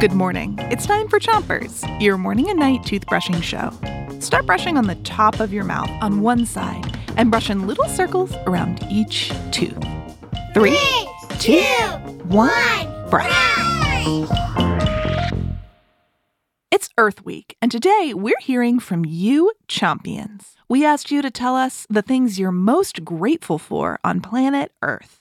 Good morning. It's time for Chompers, your morning and night toothbrushing show. Start brushing on the top of your mouth on one side and brush in little circles around each tooth. Three, two, one, brush. It's Earth Week, and today we're hearing from you, Chompions. We asked you to tell us the things you're most grateful for on planet Earth.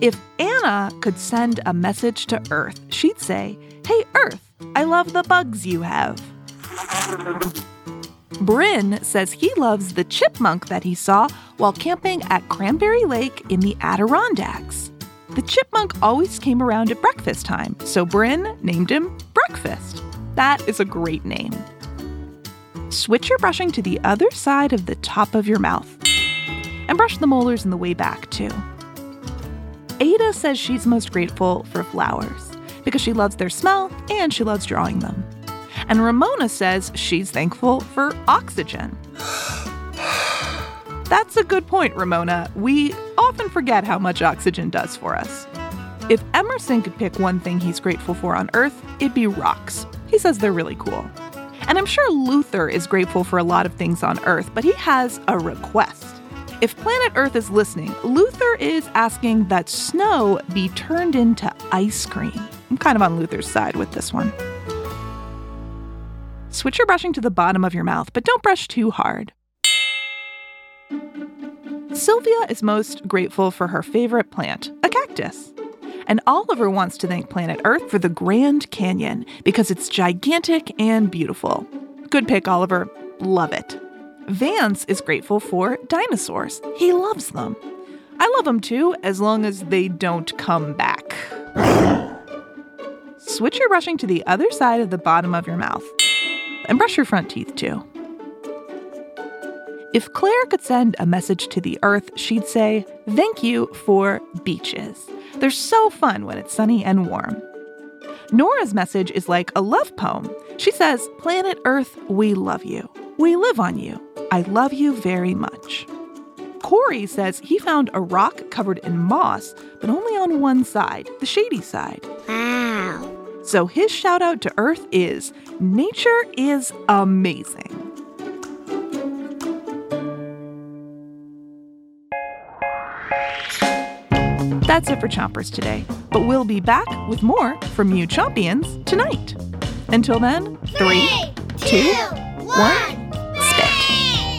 If Anna could send a message to Earth, she'd say, Hey, Earth, I love the bugs you have. Bryn says he loves the chipmunk that he saw while camping at Cranberry Lake in the Adirondacks. The chipmunk always came around at breakfast time, so Bryn named him Breakfast. That is a great name. Switch your brushing to the other side of the top of your mouth. And brush the molars in the way back, too. Ada says she's most grateful for flowers because she loves their smell and she loves drawing them. And Ramona says she's thankful for oxygen. That's a good point, Ramona. We often forget how much oxygen does for us. If Emerson could pick one thing he's grateful for on Earth, it'd be rocks. He says they're really cool. And I'm sure Luther is grateful for a lot of things on Earth, but he has a request. If planet Earth is listening, Luther is asking that snow be turned into ice cream. I'm kind of on Luther's side with this one. Switch your brushing to the bottom of your mouth, but don't brush too hard. Sylvia is most grateful for her favorite plant, a cactus. And Oliver wants to thank planet Earth for the Grand Canyon because it's gigantic and beautiful. Good pick, Oliver. Love it. Vance is grateful for dinosaurs. He loves them. I love them too, as long as they don't come back. Switch your brushing to the other side of the bottom of your mouth. And brush your front teeth too. If Claire could send a message to the earth, she'd say, Thank you for beaches. They're so fun when it's sunny and warm. Nora's message is like a love poem. She says, Planet Earth, we love you. We live on you. I love you very much. Corey says he found a rock covered in moss, but only on one side, the shady side. Wow. So his shout out to Earth is Nature is amazing. That's it for Chompers today, but we'll be back with more from you Chompions tonight. Until then, three, two, one, spit.